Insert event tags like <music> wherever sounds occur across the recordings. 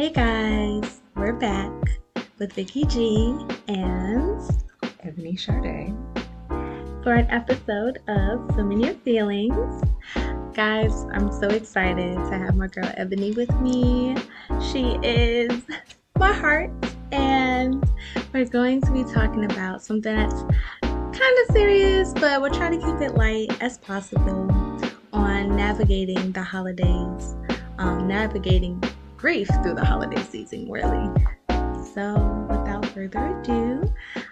Hey guys, we're back with Vicky G and Ebony Sade for an episode of So Many Feelings. Guys, I'm so excited to have my girl Ebony with me. She is my heart, and we're going to be talking about something that's kind of serious, but we're trying to keep it light as possible on navigating the holidays, um, navigating grief through the holiday season, really. So, without further ado,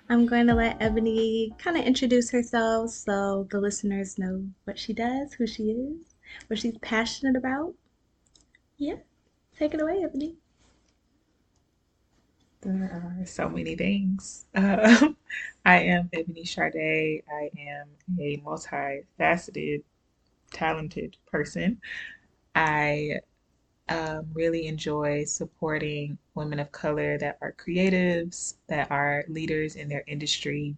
I'm going to let Ebony kind of introduce herself so the listeners know what she does, who she is, what she's passionate about. Yeah, take it away, Ebony. There are so many things. Uh, <laughs> I am Ebony Sade. I am a multifaceted, talented person. I um, really enjoy supporting women of color that are creatives, that are leaders in their industry,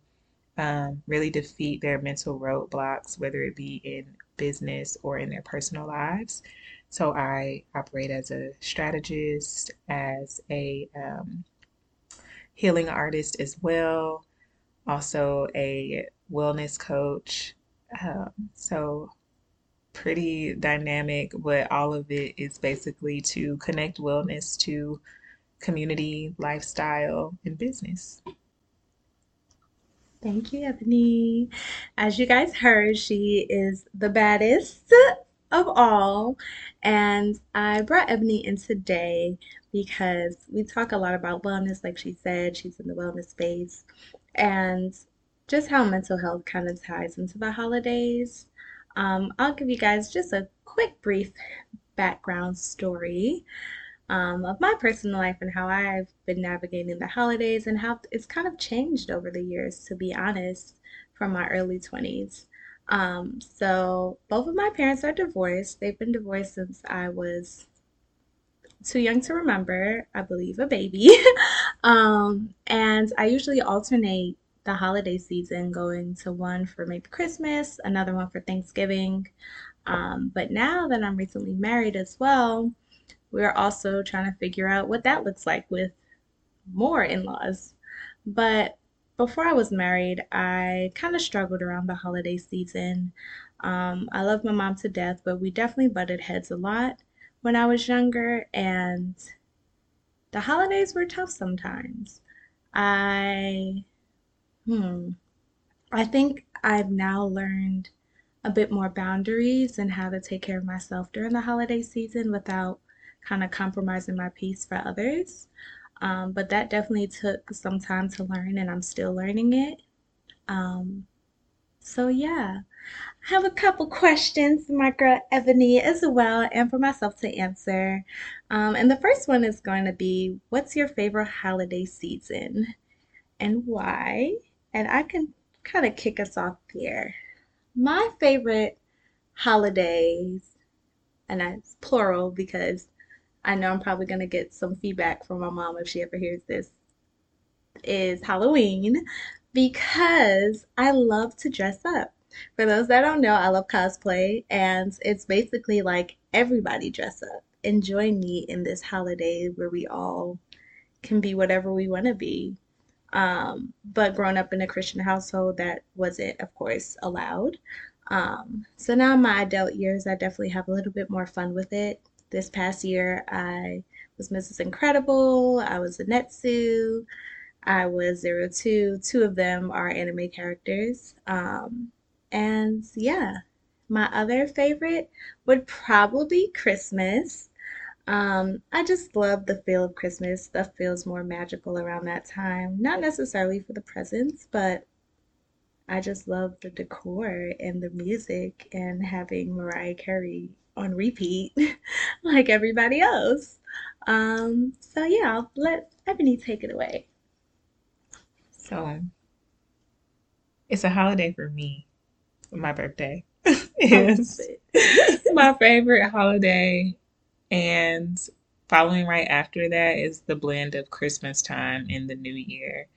um, really defeat their mental roadblocks, whether it be in business or in their personal lives. So I operate as a strategist, as a um, healing artist as well, also a wellness coach. Um, so pretty dynamic, but all of it is basically to connect wellness to community, lifestyle, and business. Thank you, Ebony. As you guys heard, she is the baddest of all. And I brought Ebony in today because we talk a lot about wellness, like she said, she's in the wellness space, and just how mental health kind of ties into the holidays. Um, I'll give you guys just a quick, brief background story um, of my personal life and how I've been navigating the holidays and how it's kind of changed over the years, to be honest, from my early 20s. Um, so, both of my parents are divorced. They've been divorced since I was too young to remember, I believe, a baby. <laughs> um, and I usually alternate the holiday season going to one for maybe Christmas, another one for Thanksgiving. Um, but now that I'm recently married as well, we're also trying to figure out what that looks like with more in laws. But before I was married, I kind of struggled around the holiday season. Um, I love my mom to death, but we definitely butted heads a lot when I was younger, and the holidays were tough sometimes. I, hmm, I think I've now learned a bit more boundaries and how to take care of myself during the holiday season without kind of compromising my peace for others. Um, but that definitely took some time to learn, and I'm still learning it. Um, so, yeah, I have a couple questions for my girl Ebony as well, and for myself to answer. Um, and the first one is going to be What's your favorite holiday season and why? And I can kind of kick us off here. My favorite holidays, and that's plural because I know I'm probably going to get some feedback from my mom if she ever hears this, is Halloween because I love to dress up. For those that don't know, I love cosplay, and it's basically like everybody dress up and join me in this holiday where we all can be whatever we want to be. Um, but growing up in a Christian household, that wasn't, of course, allowed. Um, so now in my adult years, I definitely have a little bit more fun with it. This past year, I was Mrs. Incredible, I was a Netsu, I was Zero Two. Two of them are anime characters. Um, and yeah, my other favorite would probably be Christmas. Um, I just love the feel of Christmas. Stuff feels more magical around that time. Not necessarily for the presents, but I just love the decor and the music and having Mariah Carey on repeat <laughs> like everybody else. Um, so yeah, I'll let Ebony take it away. So it's a holiday for me. My birthday <laughs> is <laughs> my favorite holiday. And following right after that is the blend of Christmas time and the new year.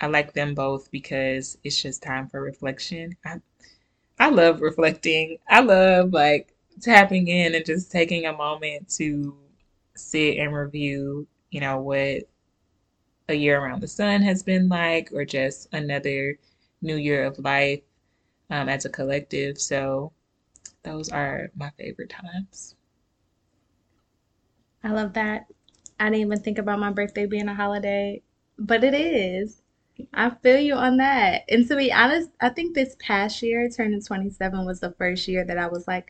I like them both because it's just time for reflection. I I love reflecting. I love like tapping in and just taking a moment to sit and review, you know, what a year around the sun has been like, or just another new year of life um, as a collective. So those are my favorite times. I love that. I didn't even think about my birthday being a holiday, but it is. I feel you on that. And to be honest, I think this past year, turning 27, was the first year that I was like,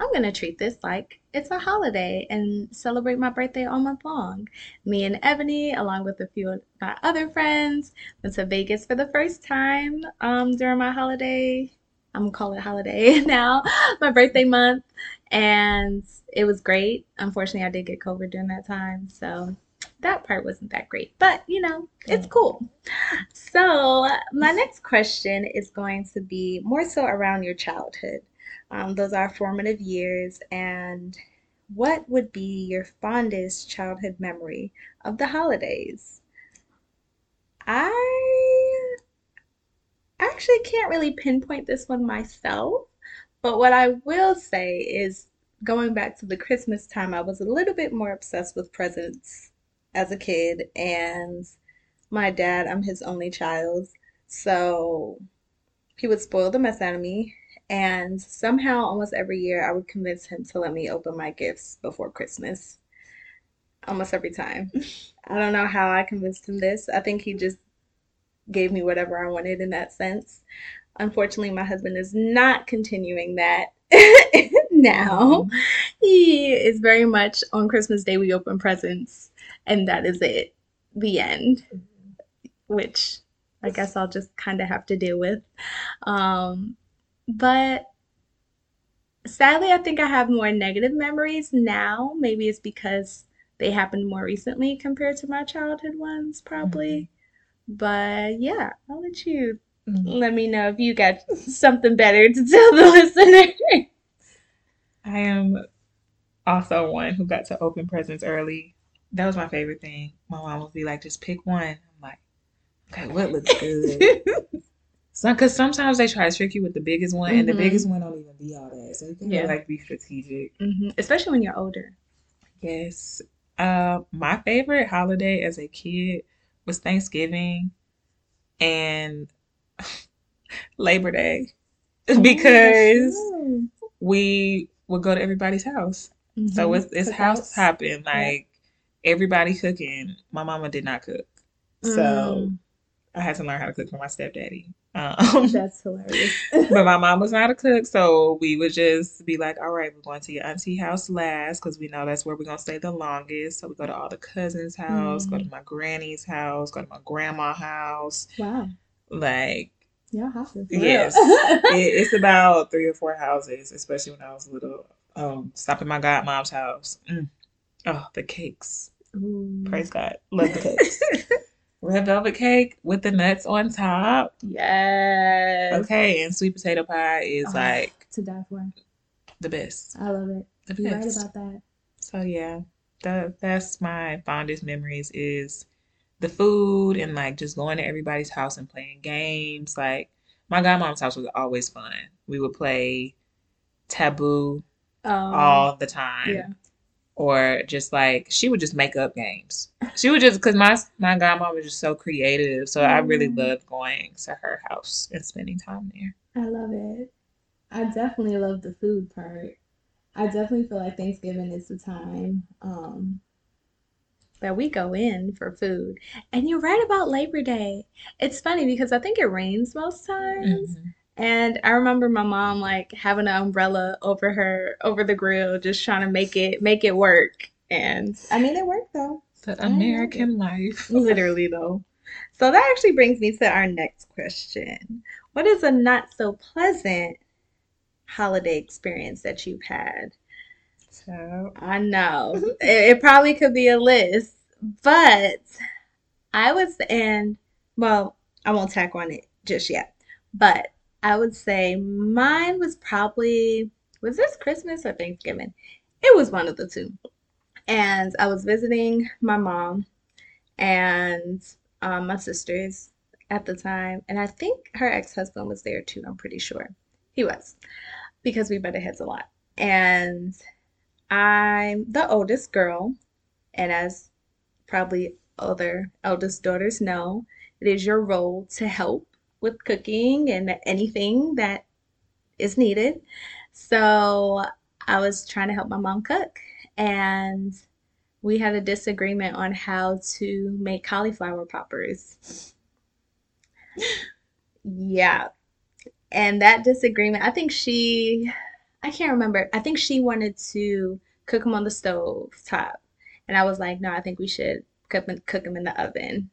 I'm gonna treat this like it's a holiday and celebrate my birthday all month long. Me and Ebony, along with a few of my other friends, went to Vegas for the first time um, during my holiday. I'm gonna call it holiday <laughs> now, my birthday month, and it was great. Unfortunately, I did get COVID during that time, so that part wasn't that great, but you know, it's cool. So, my next question is going to be more so around your childhood. Um, those are formative years, and what would be your fondest childhood memory of the holidays? I actually can't really pinpoint this one myself, but what I will say is going back to the Christmas time, I was a little bit more obsessed with presents as a kid, and my dad, I'm his only child, so he would spoil the mess out of me, and somehow almost every year I would convince him to let me open my gifts before Christmas. Almost every time. <laughs> I don't know how I convinced him this. I think he just gave me whatever I wanted in that sense. Unfortunately, my husband is not continuing that <laughs> now. Mhm. He is very much on Christmas Day, we open presents, and that is it. The end, which I guess I'll just kind of have to deal with. Um, but sadly, I think I have more negative memories now. Maybe it's because they happened more recently compared to my childhood ones, probably. But yeah, I'll let you. Let me know if you got something better to tell the <laughs> listener. I am also one who got to open presents early. That was my favorite thing. My mom would be like, just pick one. I'm like, okay, what looks good? <laughs> Some, cause sometimes they try to trick you with the biggest one, and the hmm biggest one don't even be all that. So you gotta Yeah. like be strategic. hmm Especially when you're older. Yes. Uh, my favorite holiday as a kid was Thanksgiving and <laughs> Labor Day Oh, because true. we would go to everybody's house. So hmm it's it's house hopping, Yeah. like everybody cooking. My mama did not cook, so Mm, I had to learn how to cook from my stepdaddy. Um, <laughs> that's hilarious. but my <laughs> mom was not a cook, so we would just be like, "All right, we're going to your auntie house last because we know that's where we're gonna stay the longest." So we go to all the cousins' house, go to Mm, my granny's house, go to my grandma's house. wow. Like, Y'all hopping yes, <laughs> it, it's about three or four houses, especially when I was little. Um, stop at my godmom's house. Mm. Oh, the cakes. Ooh. Praise God. Love the cakes. <laughs> Red velvet cake with the nuts on top. Yes. Okay, and sweet potato pie is Oh, like to die for. the best. I love it. The You're right best. about that. So yeah, that that's my fondest memories is the food and like just going to everybody's house and playing games. Like my godmom's house was always fun. We would play Taboo Um, all the yeah. time. or just like she would just make up games. She would just because my my godmom was just so creative, so I really Mm, loved going to her house and spending time there. I love it. I definitely love the food part. I definitely feel like Thanksgiving is the time um, that we go in for food. And you're right about Labor Day. It's funny because I think it rains most times. hmm And I remember my mom like having an umbrella over her over the grill, just trying to make it make it work. And I mean, it worked though. The I love it. American life. <laughs> Literally though. So that actually brings me to our next question. What is a not so pleasant holiday experience that you've had? So, I know <laughs> it, it probably could be a list, but I was in, well, I won't tack on it just yet. But I would say mine was probably was this Christmas or Thanksgiving? It was one of the two. And I was visiting my mom and um, my sisters at the time, and I think her ex-husband was there too. I'm pretty sure he was because we butted heads a lot. And I'm the oldest girl, And as probably other eldest daughters know, it is your role to help with cooking and anything that is needed. So I was trying to help my mom cook, and we had a disagreement on how to make cauliflower poppers. <gasps> Yeah. And that disagreement, I think she, I can't remember. I think she wanted to cook them on the stove top. And I was like, no, I think we should cook them, cook them in the oven.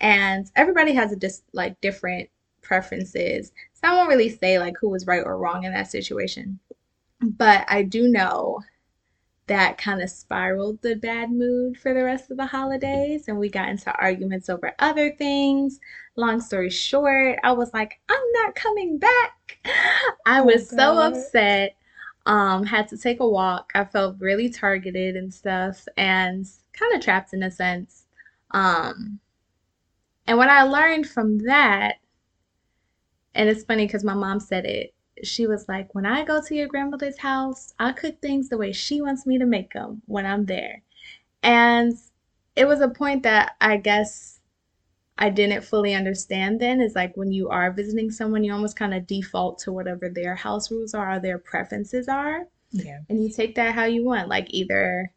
And everybody has a dis like different preferences. So I won't really say like who was right or wrong in that situation. But I do know that kind of spiraled the bad mood for the rest of the holidays and we got into arguments over other things. Long story short, I was like, I'm not coming back. I Oh was so upset. Um, had to take a walk. I felt really targeted and stuff and kind of trapped in a sense. Um, and what I learned from that, and it's funny because my mom said it. She was like, When I go to your grandmother's house, I cook things the way she wants me to make them when I'm there. And it was a point that I guess I didn't fully understand then is like when you are visiting someone, you almost kind of default to whatever their house rules are or their preferences are. Yeah. And you take that how you want. Like either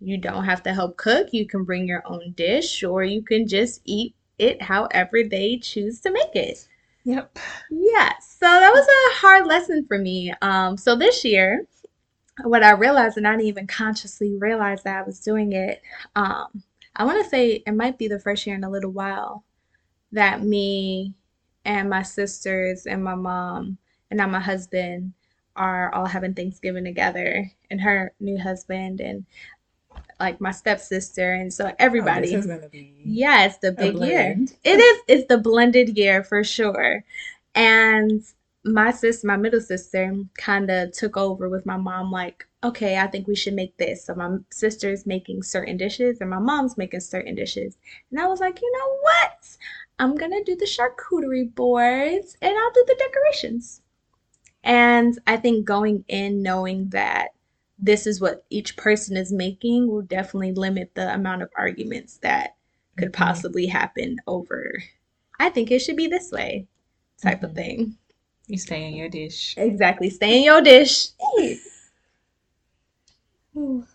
you don't have to help cook, you can bring your own dish, or you can just eat it however they choose to make it. Yep. Yeah, so that was a hard lesson for me. Um, so this year, what I realized, and I didn't even consciously realize that I was doing it, um, I want to say it might be the first year in a little while that me and my sisters and my mom and now my husband are all having Thanksgiving together, and her new husband and like my stepsister, and so everybody. Oh, this is gonna be Yeah, it's the big year. It is, it's the blended year for sure. And my sis, my middle sister, kind of took over with my mom, like, okay, I think we should make this. So my sister's making certain dishes and my mom's making certain dishes. And I was like, you know what? I'm gonna do the charcuterie boards and I'll do the decorations. And I think going in knowing that this is what each person is making will definitely limit the amount of arguments that could Mhm. possibly happen over, I think it should be this way type of Mhm. thing. You stay in your dish. Exactly. Stay in your dish.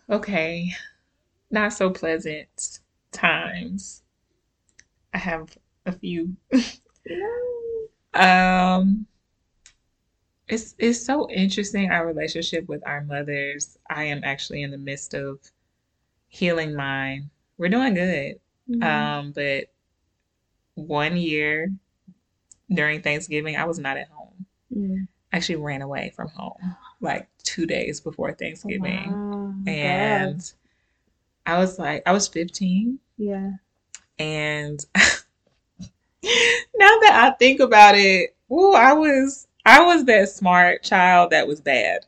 Okay. Not so pleasant times. I have a few. no. <laughs> Um, it's it's so interesting our relationship with our mothers. I am actually in the midst of healing mine. We're doing good. Mhm. Um, but one year during Thanksgiving, I was not at home. Mm. Actually ran away from home <sighs> like two days before Thanksgiving. Wow. God. And I was like, I was 15. Yeah. And <laughs> now that I think about it, ooh, I was I was that smart child that was bad.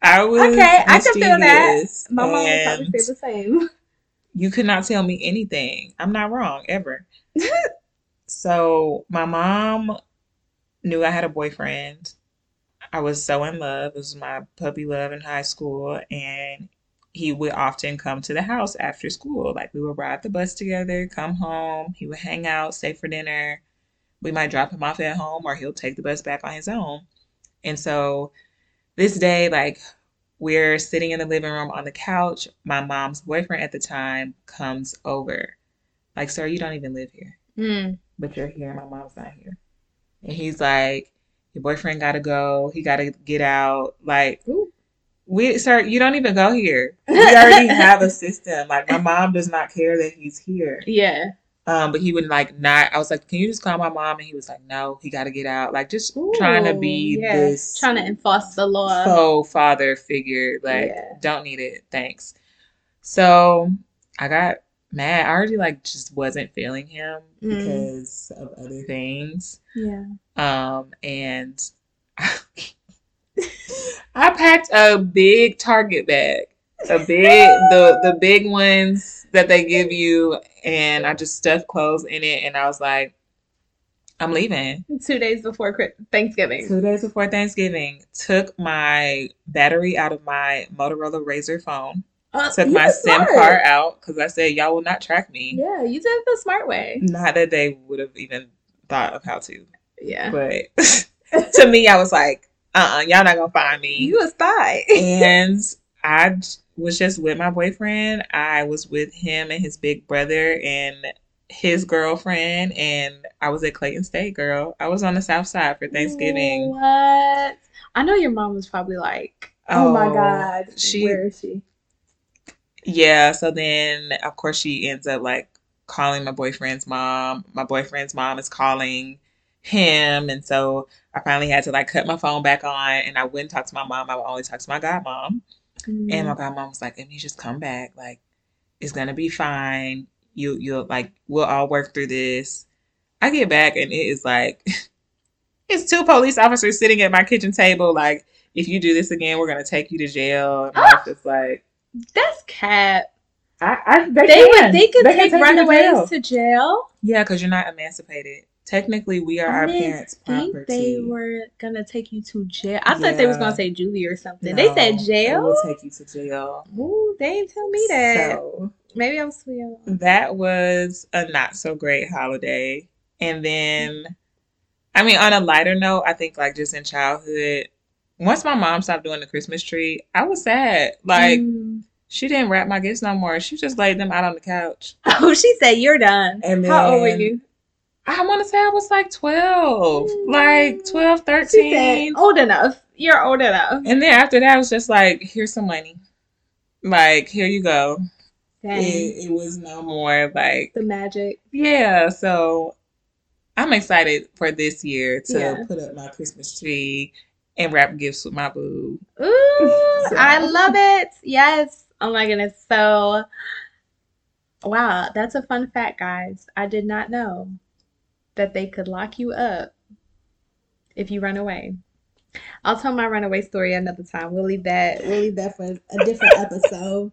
I was Okay, I can feel that. My mom would probably say the same. <laughs> you could not tell me anything. I'm not wrong ever. <laughs> So my mom knew I had a boyfriend. I was so in love. It was my puppy love in high school, and he would often come to the house after school. Like we would ride the bus together, come home. He would hang out, stay for dinner. We might drop him off at home, or he'll take the bus back on his own. And so this day, like we're sitting in the living room on the couch. My mom's boyfriend at the time comes over. Like, sir, you don't even live here Mm. but you're here. My mom's not here. And he's like, your boyfriend gotta go. He gotta get out. Like, Ooh. we, sir, you don't even go here. <laughs> We already have a system. Like, my mom does not care that he's here. Yeah. Um, but he would like not. I was like, can you just call my mom? And he was like, no, he gotta get out. Like, just trying to be yeah. this Trying to enforce the law. faux father figure. Like, Yeah. don't need it. Thanks. So I got mad. I already like just wasn't feeling him Mm. because of other things. Yeah. Um, and <laughs> I packed a big Target bag, a big the the big ones that they give you, and I just stuffed clothes in it, and I was like, I'm leaving. Two days before Thanksgiving. Two days before Thanksgiving, took my battery out of my Motorola RAZR phone. Uh, Took my SIM card out because I said y'all will not track me. Yeah, you did it the smart way. Not that they would have even thought of how to, Yeah. but <laughs> to me, I was like, uh-uh, y'all not gonna find me. You a spy. and <laughs> I was just with my boyfriend. I was with him and his big brother and his girlfriend, and I was at Clayton State, girl. I was on the South Side for Thanksgiving. What? I know your mom was probably like, "Oh, my Oh, God, she- where is she?" Yeah, so then of course she ends up like calling my boyfriend's mom. My boyfriend's mom is calling him, and so I finally had to like cut my phone back on, and I wouldn't talk to my mom. I would only talk to my godmom. And Mm. my godmom was like, "Let me just come back. Like, it's gonna be fine. You you'll like we'll all work through this." I get back and it is like <laughs> it's two police officers sitting at my kitchen table. Like, if you do this again, we're gonna take you to jail. And I was <gasps> just like, That's cat. I, I they, They can. would. They could They take take you to jail. runaways to jail. Yeah, because you're not emancipated. Technically, we are I our parents' think property. they were gonna take you to jail. I thought they was gonna say juvie or something. They said jail. They will take you to jail. Ooh, they didn't tell me that. So Maybe I was too young. that was a not so great holiday. And then, I mean, on a lighter note, I think like just in childhood, once my mom stopped doing the Christmas tree, I was sad. Like Mm. she didn't wrap my gifts no more. She just laid them out on the couch. <laughs> Oh, she said you're done. And How old were you? I want to say I was like 12, Mm. like 12, She said 13. old enough. You're old enough. And then after that, it was just like, here's some money. Like, here you go. Dang. It, it was no more like, the magic. yeah. So I'm excited for this year to Yeah. put up my Christmas tree and wrap gifts with my boo. Ooh, So- I love it. Yes. Oh my goodness. So, wow, that's a fun fact, guys. I did not know that they could lock you up if you run away. I'll tell my runaway story another time. We'll leave that. We'll leave that for a different <laughs> episode.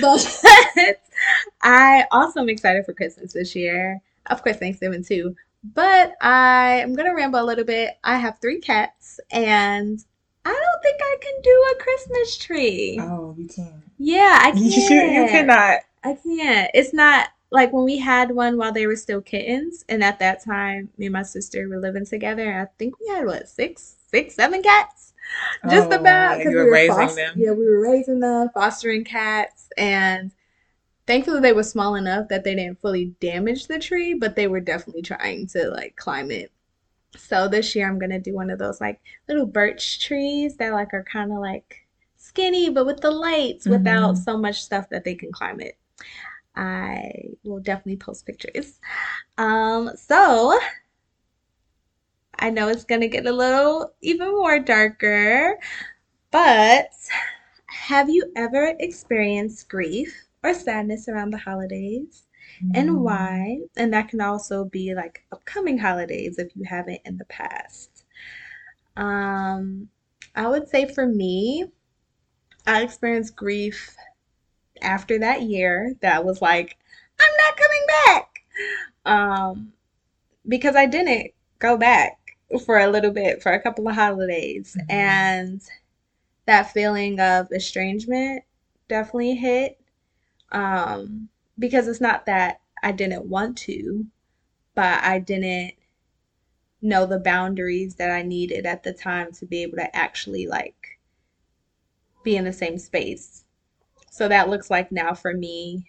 But <laughs> I also am excited for Christmas this year. Of course, Thanksgiving too. But I am gonna ramble a little bit. I have three cats, and I don't think I can do a Christmas tree. Oh, you can. Yeah, I can't. you cannot. I can't. It's not like when we had one while they were still kittens, and at that time, me and my sister were living together. I think we had what six, six, seven cats, just Oh, about. yeah, 'cause you we were raising fos- them. Yeah, we were raising them, fostering cats, and thankfully they were small enough that they didn't fully damage the tree, but they were definitely trying to like climb it. So this year I'm gonna do one of those like little birch trees that like are kind of like skinny, but with the lights, without Mhm. so much stuff that they can climb it. I will definitely post pictures. Um, so I know it's gonna get a little even more darker, but have you ever experienced grief or sadness around the holidays? and Mm. why. And that can also be like upcoming holidays if you haven't in the past. Um, I would say for me, I experienced grief after that year that was like, I'm not coming back. Um, because I didn't go back for a little bit for a couple of holidays. Mhm. And that feeling of estrangement definitely hit. Um, because it's not that I didn't want to, but I didn't know the boundaries that I needed at the time to be able to actually like be in the same space. So that looks like now for me,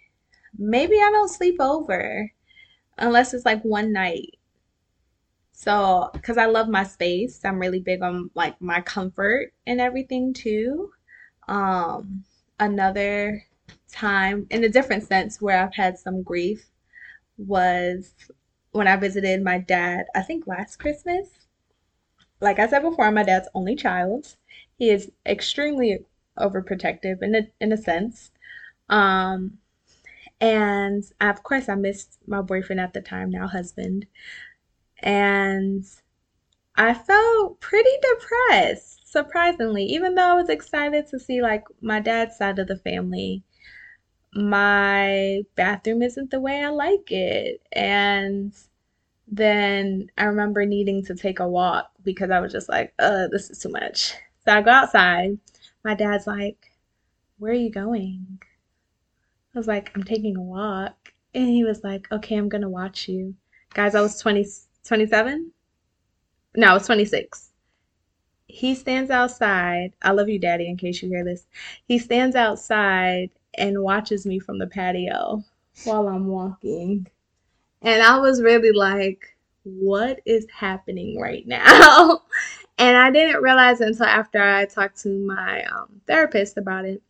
maybe I don't sleep over unless it's like one night. So, because I love my space, I'm really big on like my comfort and everything too. Um, another time in a different sense where I've had some grief was when I visited my dad, I think last Christmas. Like I said before, I'm my dad's only child. He is extremely overprotective in a in a sense. Um, and of course I missed my boyfriend at the time, now husband. And I felt pretty depressed, surprisingly, even though I was excited to see like my dad's side of the family my bathroom isn't the way I like it. And then I remember needing to take a walk because I was just like, uh, this is too much. So I go outside. My dad's like, Where are you going? I was like, I'm taking a walk. And he was like, okay, I'm gonna watch you. Guys, I was 20, 27? No, I was 26. He stands outside. I love you, Daddy, in case you hear this. He stands outside and watches me from the patio while I'm walking. And I was really like, what is happening right now? <laughs> and I didn't realize until after I talked to my um, therapist about it.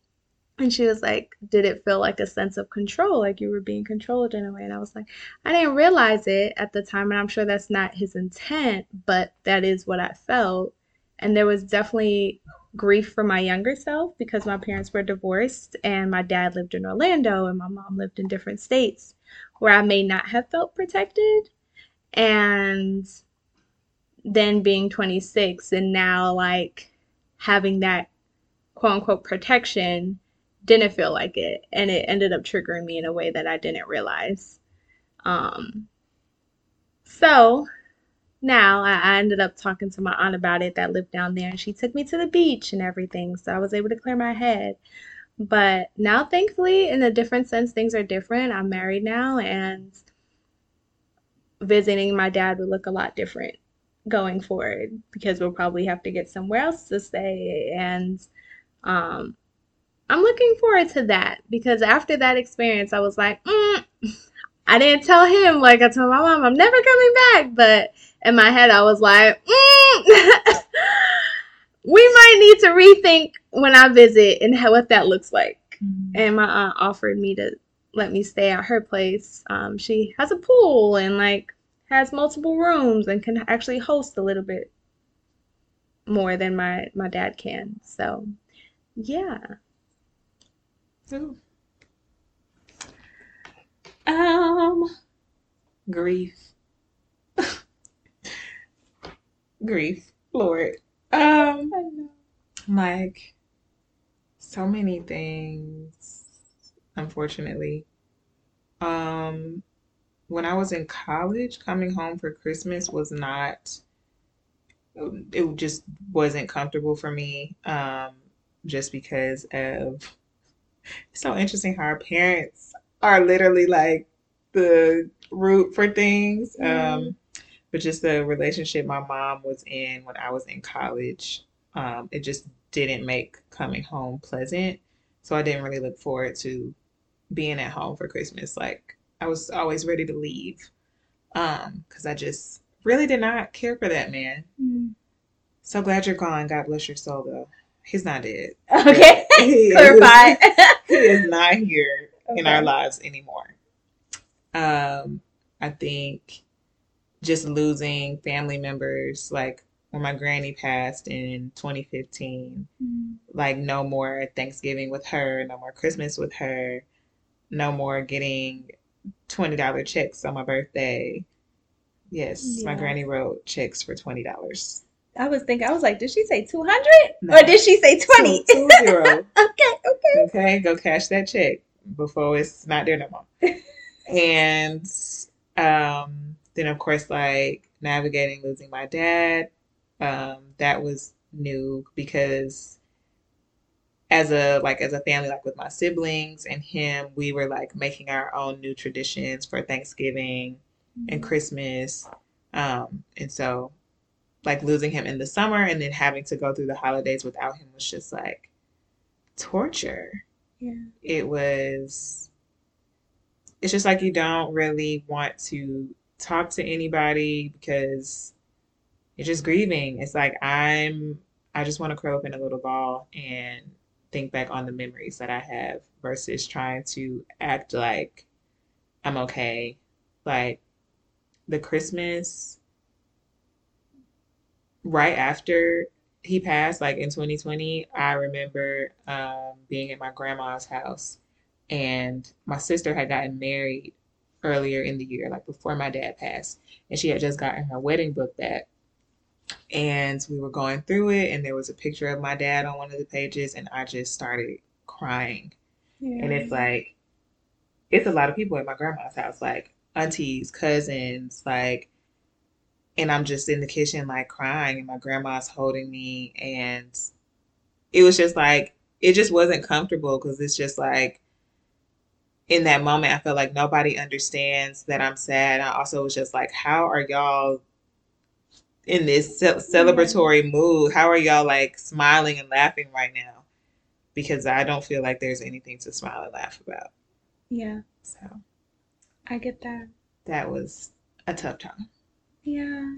And she was like, Did it feel like a sense of control, like you were being controlled in a way? And I was like, I didn't realize it at the time. And I'm sure that's not his intent, but that is what I felt. And there was definitely grief for my younger self because my parents were divorced and my dad lived in Orlando and my mom lived in different states where I may not have felt protected. And then being 26 and now like having that quote unquote protection didn't feel like it and it ended up triggering me in a way that I didn't realize. Um, so now I, I ended up talking to my aunt about it that lived down there and she took me to the beach and everything so I was able to clear my head. But now thankfully in a different sense things are different. I'm married now and visiting my dad would look a lot different going forward because we'll probably have to get somewhere else to stay and um I'm looking forward to that because after that experience, I was like, mm. I didn't tell him like I told my mom I'm never coming back, but in my head I was like, mm. <laughs> we might need to rethink when I visit and how, what that looks like. Mm-hmm. And my aunt offered me to let me stay at her place. Um, she has a pool and like has multiple rooms and can actually host a little bit more than my my dad can. So, yeah. Ooh. Um, grief. grief, Lord. Um, like so many things, unfortunately. Um, when I was in college, coming home for Christmas was not, it just wasn't comfortable for me. Um, just because of it's so interesting how our parents are literally like the root for things. Mm-hmm. Um, but just the relationship my mom was in when I was in college, um, it just didn't make coming home pleasant. So I didn't really look forward to being at home for Christmas. Like I was always ready to leave um, because I just really did not care for that man. Mm. So glad you're gone. God bless your soul, though. He's not dead. Okay, <laughs> clarify. <laughs> he is not here okay. in our lives anymore. Um, I think just losing family members, like when my granny passed in 2015, mm-hmm. like no more Thanksgiving with her, no more Christmas with her, no more getting $20 checks on my birthday. Yes, yeah. my granny wrote checks for $20. I was thinking, I was like, did she say 200 no. or did she say 20? Two, two zero. <laughs> okay, okay. Okay, go cash that check before it's not there no more. <laughs> and um, then, of course, like navigating losing my dad, um, that was new because as a like as a family like with my siblings and him we were like making our own new traditions for thanksgiving mm-hmm. and christmas um and so like losing him in the summer and then having to go through the holidays without him was just like torture. Yeah. It was it's just like you don't really want to talk to anybody because you're just grieving. It's like I'm I just want to curl up in a little ball and think back on the memories that I have versus trying to act like I'm okay. Like the Christmas right after he passed, like in 2020, I remember um, being at my grandma's house, and my sister had gotten married earlier in the year, like before my dad passed, and she had just gotten her wedding book back. And we were going through it, and there was a picture of my dad on one of the pages, and I just started crying. Yeah. And it's like, it's a lot of people at my grandma's house, like aunties, cousins, like and I'm just in the kitchen like crying and my grandma's holding me and it was just like it just wasn't comfortable because it's just like in that moment, I felt like nobody understands that I'm sad. I also was just like, how are y'all in this Yeah. Mm-hmm. celebratory mood? How are y'all like smiling and laughing right now? Because I don't feel like there's anything to smile and laugh about. Yeah, So I get that. that was a tough time. Yeah.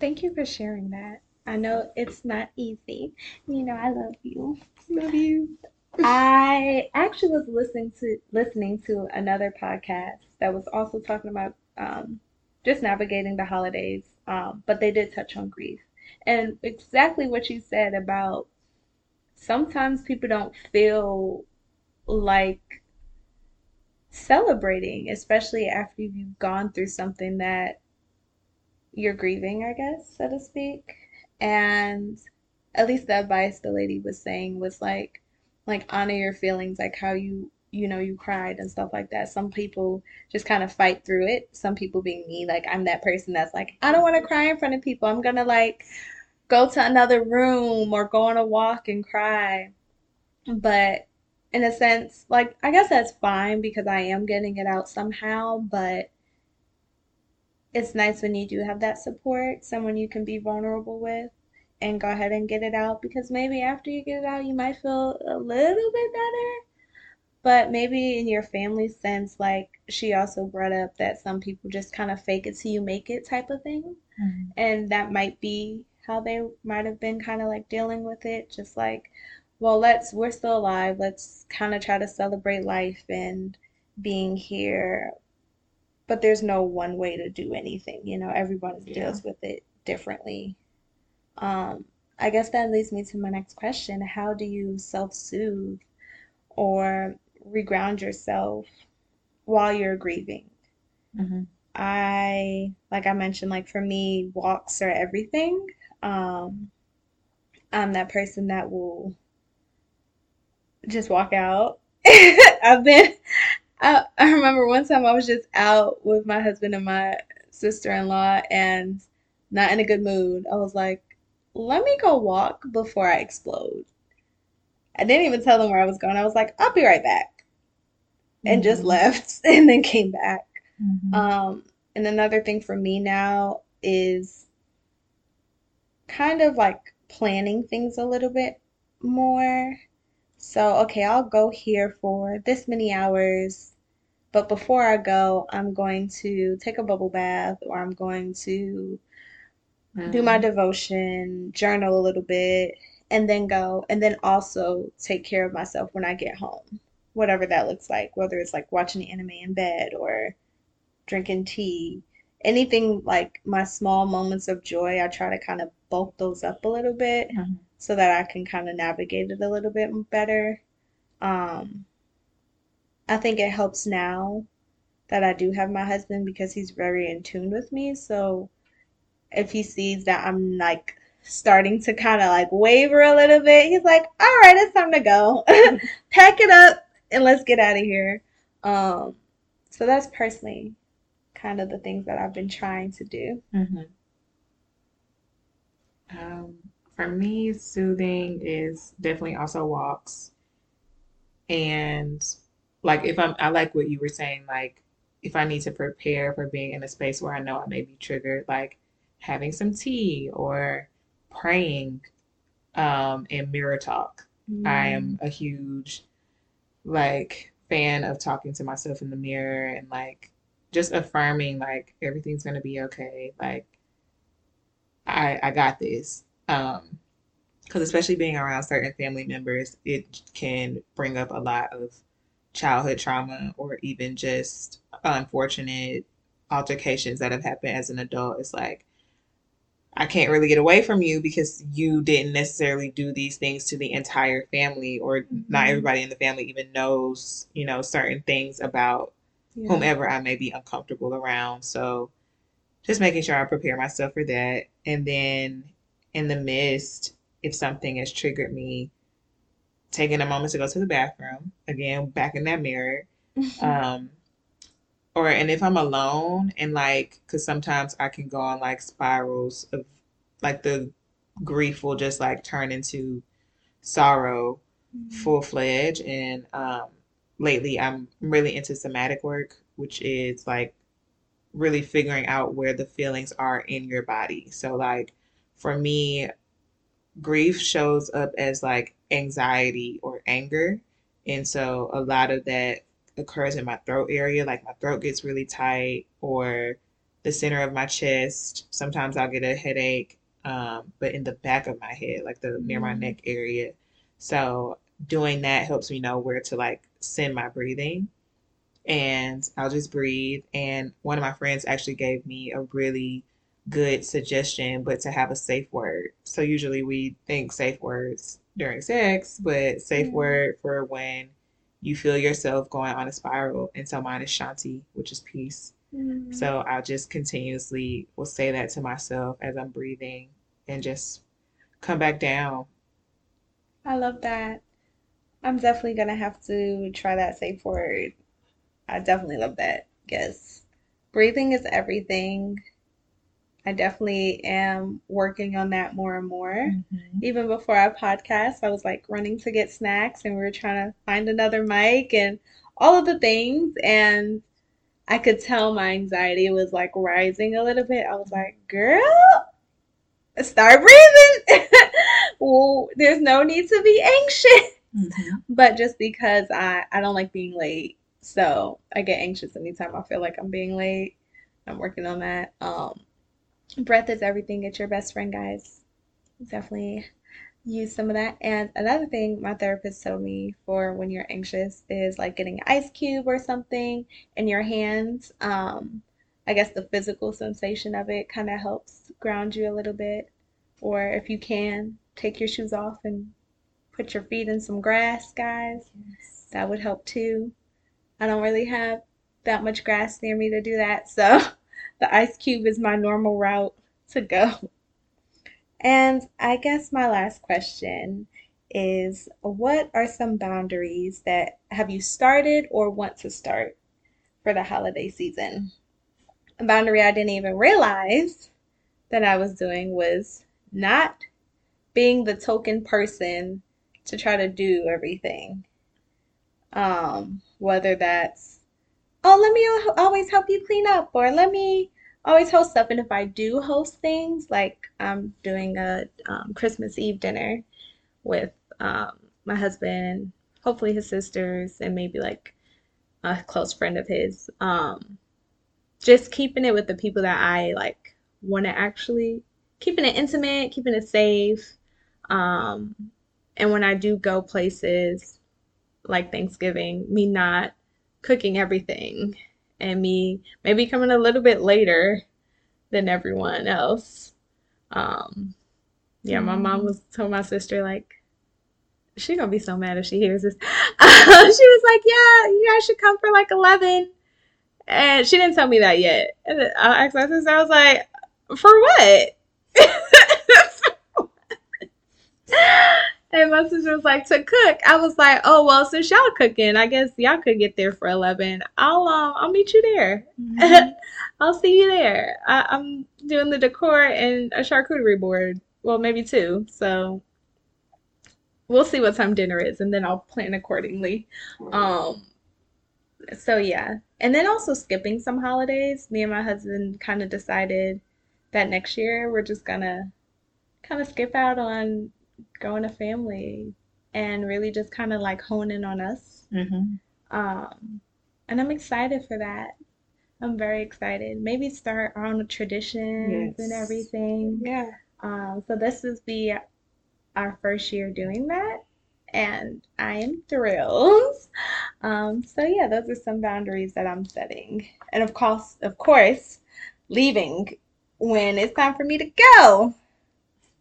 Thank you for sharing that. I know it's not easy. You know, I love you. Love you. I actually was listening to listening to another podcast that was also talking about um, just navigating the holidays, um, but they did touch on grief and exactly what you said about sometimes people don't feel like celebrating, especially after you've gone through something that you're grieving, I guess, so to speak. And at least the advice the lady was saying was like, like honor your feelings, like how you, you know, you cried and stuff like that. Some people just kind of fight through it. Some people being me, like I'm that person that's like, I don't want to cry in front of people. I'm gonna like go to another room or go on a walk and cry. But in a sense, like I guess that's fine because I am getting it out somehow, but it's nice when you do have that support, someone you can be vulnerable with and go ahead and get it out because maybe after you get it out, you might feel a little bit better. But maybe in your family sense, like she also brought up that some people just kind of fake it till you make it type of thing. Mhm. And that might be how they might have been kind of like dealing with it. Just like, well, let's, we're still alive. Let's kind of try to celebrate life and being here but there's no one way to do anything. You know, everyone Yeah. deals with it differently. Um, I guess that leads me to my next question. How do you self-soothe or reground yourself while you're grieving? hmm I, like I mentioned, like for me, walks are everything. Um, I'm that person that will just walk out. <laughs> I've been I, I remember one time I was just out with my husband and my sister-in-law and not in a good mood. I was like, let me go walk before I explode. I didn't even tell them where I was going. I was like, I'll be right back. And just hmm left <laughs> and then came back. hmm Um, and another thing for me now is kind of like planning things a little bit more. So, okay, I'll go here for this many hours. But before I go, I'm going to take a bubble bath or I'm going to do my hmm devotion, journal a little bit, and then go. And then also take care of myself when I get home, whatever that looks like, whether it's like watching anime in bed or drinking tea. Anything like my small moments of joy, I try to kind of bulk those up a little bit hmm so that I can kind of navigate it a little bit better. Um, I think it helps now that I do have my husband because he's very in tune with me. So if he sees that I'm like starting to kind of like waver a little bit, he's like, "All right, it's time to go. <laughs> Pack it up and let's get out of here." Um, so that's personally kind of the things that I've been trying to do. hmm Um, for me, soothing is definitely also walks. And like if I'm, I like what you were saying, like if I need to prepare for being in a space where I know I may be triggered, like having some tea or praying, um, and mirror talk. I am Mm, a huge like fan of talking to myself in the mirror and like just affirming like everything's gonna be okay. Like I I got this. Um, because especially being around certain family members, it can bring up a lot of childhood trauma or even just unfortunate altercations that have happened as an adult. It's like I can't really get away from you because you didn't necessarily do these things to the entire family, or not mhm. everybody in the family even knows, you know, certain things about Yeah. whomever I may be uncomfortable around. So just making sure I prepare myself for that. And then in the midst, if something has triggered me, taking a moment to go to the bathroom, again, back in that mirror. <laughs> Um, or, and if I'm alone and like, because sometimes I can go on like spirals of like the grief will just like turn into sorrow Mm, full fledged. And um, lately I'm really into somatic work, which is like really figuring out where the feelings are in your body. So like for me, grief shows up as like anxiety or anger. And so a lot of that occurs in my throat area, like my throat gets really tight or the center of my chest. Sometimes I'll get a headache, um, but in the back of my head, like the near my Mm, neck area. So doing that helps me know where to like send my breathing and I'll just breathe. And one of my friends actually gave me a really good suggestion, but to have a safe word. So usually we think safe words during sex, but safe yeah. word for when you feel yourself going on a spiral. And so mine is Shanti, which is peace. Mm, So I'll just continuously will say that to myself as I'm breathing and just come back down. I love that. I'm definitely gonna have to try that safe word. I definitely love that. Yes. Breathing is everything. I definitely am working on that more and more. hmm Even before our podcast, I was like running to get snacks and we were trying to find another mic and all of the things. And I could tell my anxiety was like rising a little bit. I was like, girl, start breathing. <laughs> well, there's no need to be anxious. hmm But just because I, I don't like being late. So I get anxious anytime I feel like I'm being late. I'm working on that. Um, breath is everything. It's your best friend, guys. Definitely use some of that. And another thing my therapist told me for when you're anxious is like getting an ice cube or something in your hands. Um, I guess the physical sensation of it kind of helps ground you a little bit. Or if you can, take your shoes off and put your feet in some grass, guys. Yes. That would help too. I don't really have that much grass near me to do that, so <laughs> the ice cube is my normal route to go. And I guess my last question is what are some boundaries that have you started or want to start for the holiday season? A boundary I didn't even realize that I was doing was not being the token person to try to do everything. Um, whether that's, oh, let me always help you clean up, or let me always host stuff. And if I do host things, like I'm doing a um, Christmas Eve dinner with um, my husband, hopefully his sisters, and maybe like a close friend of his. Um, just keeping it with the people that I like want to actually keeping it intimate, keeping it safe. Um, and when I do go places like Thanksgiving, me not cooking everything and me maybe coming a little bit later than everyone else. Um, yeah, my mom Mm. was told my sister like she gonna be so mad if she hears this. <laughs> she was like, "Yeah, you guys should come for like 11." And she didn't tell me that yet. And I asked my sister, I was like, "For what?" <laughs> And my sister was like, to cook. I was like, oh well, since y'all cooking, I guess y'all could get there for eleven. I'll um, I'll meet you there. hmm <laughs> I'll see you there. I, I'm doing the decor and a charcuterie board. Well, maybe two. So we'll see what time dinner is, and then I'll plan accordingly. Um, so yeah, and then also skipping some holidays. Me and my husband kind of decided that next year we're just gonna kind of skip out on going to family and really just kind of like hone in on us. hmm Um, and I'm excited for that. I'm very excited. Maybe start our own traditions and everything. Yeah. Um, so this is the our first year doing that, and I am thrilled. Um, so yeah, those are some boundaries that I'm setting, and of course, of course, leaving when it's time for me to go.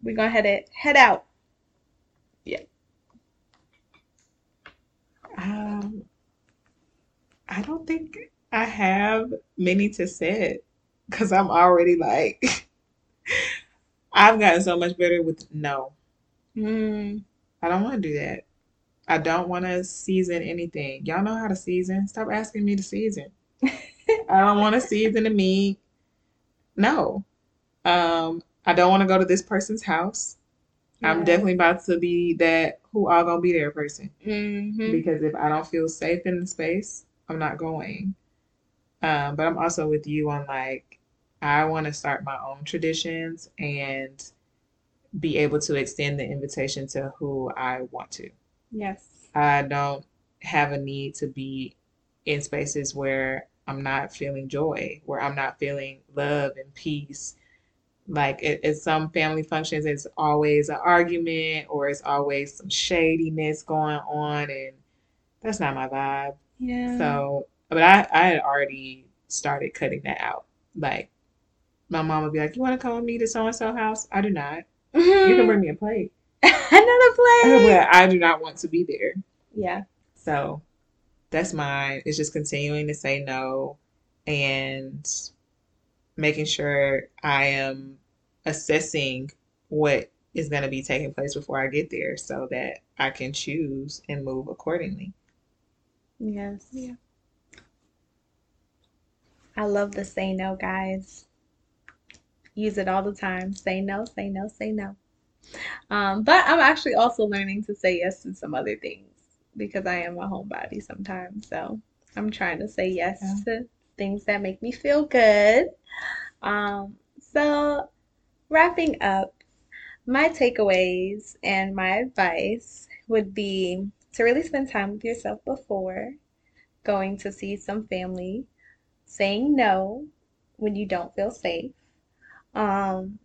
We're gonna head it head out. Yeah. Um, I don't think I have many to set because I'm already like <laughs> I've gotten so much better with no. Mm. I don't want to do that. I don't want to season anything. Y'all know how to season. Stop asking me to season. <laughs> I don't want to season the meat. No. Um, I don't want to go to this person's house. I'm definitely about to be that who all gonna be there person Mm-hmm. because if I don't feel safe in the space, I'm not going. Um, but I'm also with you on like I want to start my own traditions and be able to extend the invitation to who I want to. Yes. I don't have a need to be in spaces where I'm not feeling joy, where I'm not feeling love and peace. Like at, at some family functions, it's always an argument or it's always some shadiness going on, and that's not my vibe. Yeah. So, but I, I had already started cutting that out. Like my mom would be like, "You want to come with me to so and so house?" I do not. You can bring me a plate, <laughs> Another plate. but I do not want to be there. Yeah. So that's mine. It's just continuing to say no and making sure I am assessing what is going to be taking place before I get there so that I can choose and move accordingly. Yes. Yeah. I love the say no, guys. Use it all the time. Say no, say no, say no. Um, but I'm actually also learning to say yes to some other things because I am a homebody sometimes. So I'm trying to say Yeah. yes to things that make me feel good. Um, so wrapping up, my takeaways and my advice would be to really spend time with yourself before going to see some family, saying no when you don't feel safe. Um,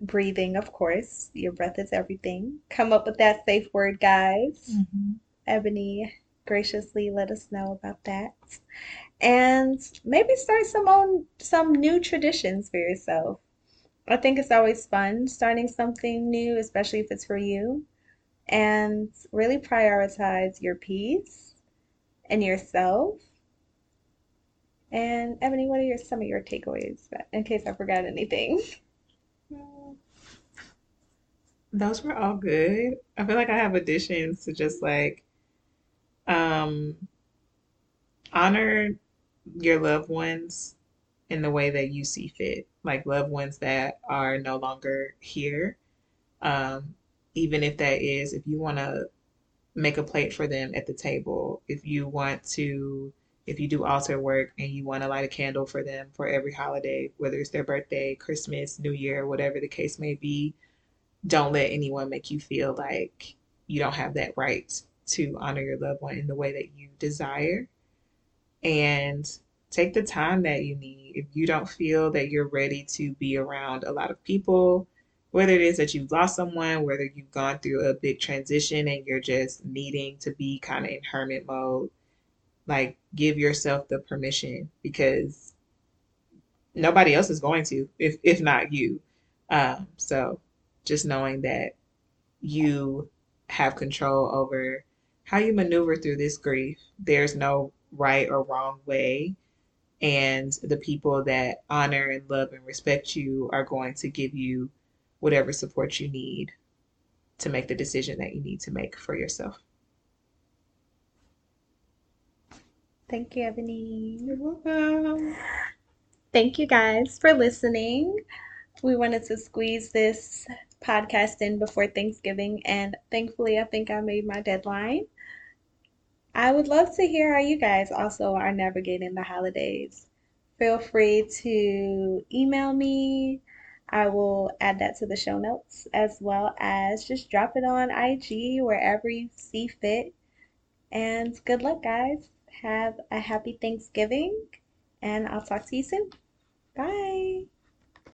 breathing, of course. Your breath is everything. Come up with that safe word, guys. hmm Ebony graciously let us know about that. And maybe start some own some new traditions for yourself. I think it's always fun starting something new, especially if it's for you. And really prioritize your peace and yourself. And Ebony, what are your some of your takeaways in case I forgot anything? <laughs> Those were all good. I feel like I have additions to just like um honor your loved ones in the way that you see fit, like loved ones that are no longer here. Um, even if that is, if you want to make a plate for them at the table, if you want to, if you do altar work and you want to light a candle for them for every holiday, whether it's their birthday, Christmas, New Year, whatever the case may be, don't let anyone make you feel like you don't have that right to honor your loved one in the way that you desire and take the time that you need. If you don't feel that you're ready to be around a lot of people, whether it is that you've lost someone, whether you've gone through a big transition and you're just needing to be kind of in hermit mode, like give yourself the permission because nobody else is going to, if if not you. Um, so just knowing that you have control over how you maneuver through this grief. There's no right or wrong way. And the people that honor and love and respect you are going to give you whatever support you need to make the decision that you need to make for yourself. Thank you, Ebony. You're welcome. Thank you guys for listening. We wanted to squeeze this podcast in before Thanksgiving, and thankfully, I think I made my deadline. I would love to hear how you guys also are navigating the holidays. Feel free to email me. I will add that to the show notes as well as just drop it on IG wherever you see fit. And good luck, guys. Have a happy Thanksgiving, and I'll talk to you soon. Bye.